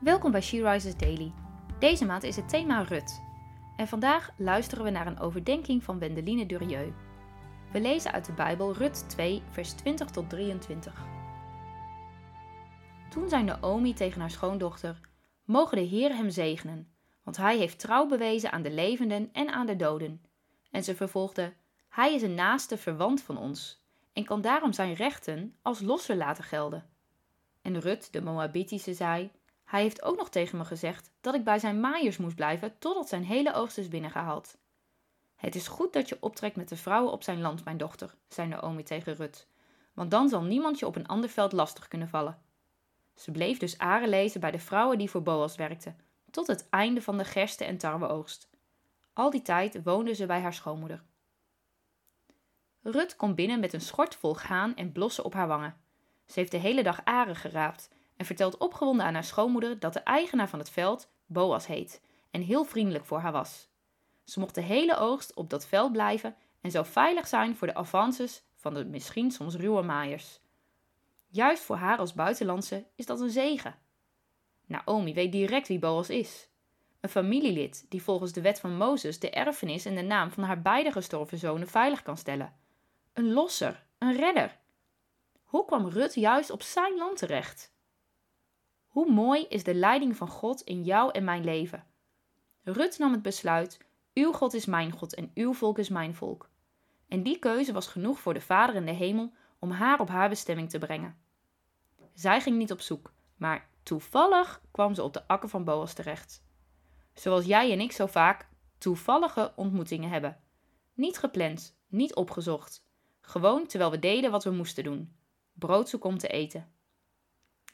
Welkom bij She Rises Daily. Deze maand is het thema Rut. En vandaag luisteren we naar een overdenking van Wendeline Durieux. We lezen uit de Bijbel Rut 2, vers 20 tot 23. Toen zei Naomi tegen haar schoondochter: Mogen de Heer hem zegenen, want hij heeft trouw bewezen aan de levenden en aan de doden. En ze vervolgde: Hij is een naaste verwant van ons en kan daarom zijn rechten als losser laten gelden. En Rut, de Moabitische, zei: Hij heeft ook nog tegen me gezegd dat ik bij zijn maaiers moest blijven totdat zijn hele oogst is binnengehaald. Het is goed dat je optrekt met de vrouwen op zijn land, mijn dochter, zei Naomi tegen Rut, want dan zal niemand je op een ander veld lastig kunnen vallen. Ze bleef dus aren lezen bij de vrouwen die voor Boas werkten, tot het einde van de gerste- en tarweoogst. Al die tijd woonde ze bij haar schoonmoeder. Rut komt binnen met een schort vol gaan en blossen op haar wangen. Ze heeft de hele dag aren geraapt en vertelt opgewonden aan haar schoonmoeder dat de eigenaar van het veld Boas heet en heel vriendelijk voor haar was. Ze mocht de hele oogst op dat veld blijven en zou veilig zijn voor de avances van de misschien soms ruwe maaiers. Juist voor haar als buitenlandse is dat een zegen. Naomi weet direct wie Boas is. Een familielid die volgens de wet van Mozes de erfenis en de naam van haar beide gestorven zonen veilig kan stellen. Een losser, een redder. Hoe kwam Rut juist op zijn land terecht? Hoe mooi is de leiding van God in jou en mijn leven? Rut nam het besluit: Uw God is mijn God en uw volk is mijn volk. En die keuze was genoeg voor de Vader in de hemel om haar op haar bestemming te brengen. Zij ging niet op zoek, maar toevallig kwam ze op de akker van Boas terecht. Zoals jij en ik zo vaak toevallige ontmoetingen hebben. Niet gepland, niet opgezocht. Gewoon terwijl we deden wat we moesten doen. Brood om te eten.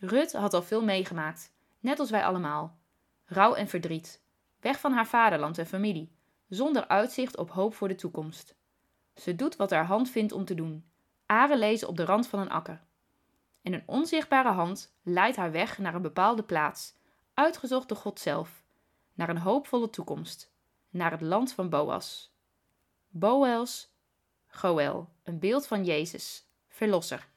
Rut had al veel meegemaakt, net als wij allemaal. Rouw en verdriet. Weg van haar vaderland en familie, zonder uitzicht op hoop voor de toekomst. Ze doet wat haar hand vindt om te doen. Aren lezen op de rand van een akker. En een onzichtbare hand leidt haar weg naar een bepaalde plaats, uitgezocht door God zelf, naar een hoopvolle toekomst, naar het land van Boas. Boels, Goel, een beeld van Jezus, Verlosser.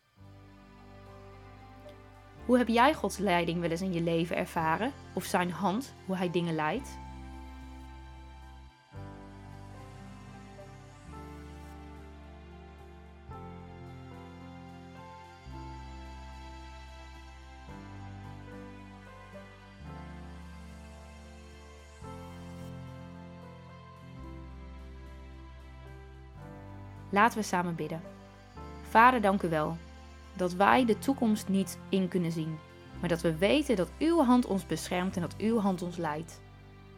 Hoe heb jij Gods leiding wel eens in je leven ervaren? Of zijn hand, hoe hij dingen leidt? Laten we samen bidden. Vader, dank u wel dat wij de toekomst niet in kunnen zien, maar dat we weten dat uw hand ons beschermt en dat uw hand ons leidt.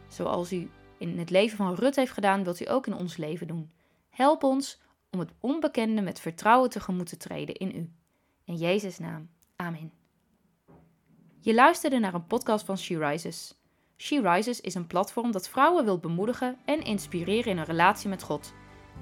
Zoals u in het leven van Rut heeft gedaan, wilt u ook in ons leven doen. Help ons om het onbekende met vertrouwen tegemoet te treden in u. In Jezus' naam. Amen. Je luisterde naar een podcast van She Rises. She Rises is een platform dat vrouwen wil bemoedigen en inspireren in een relatie met God.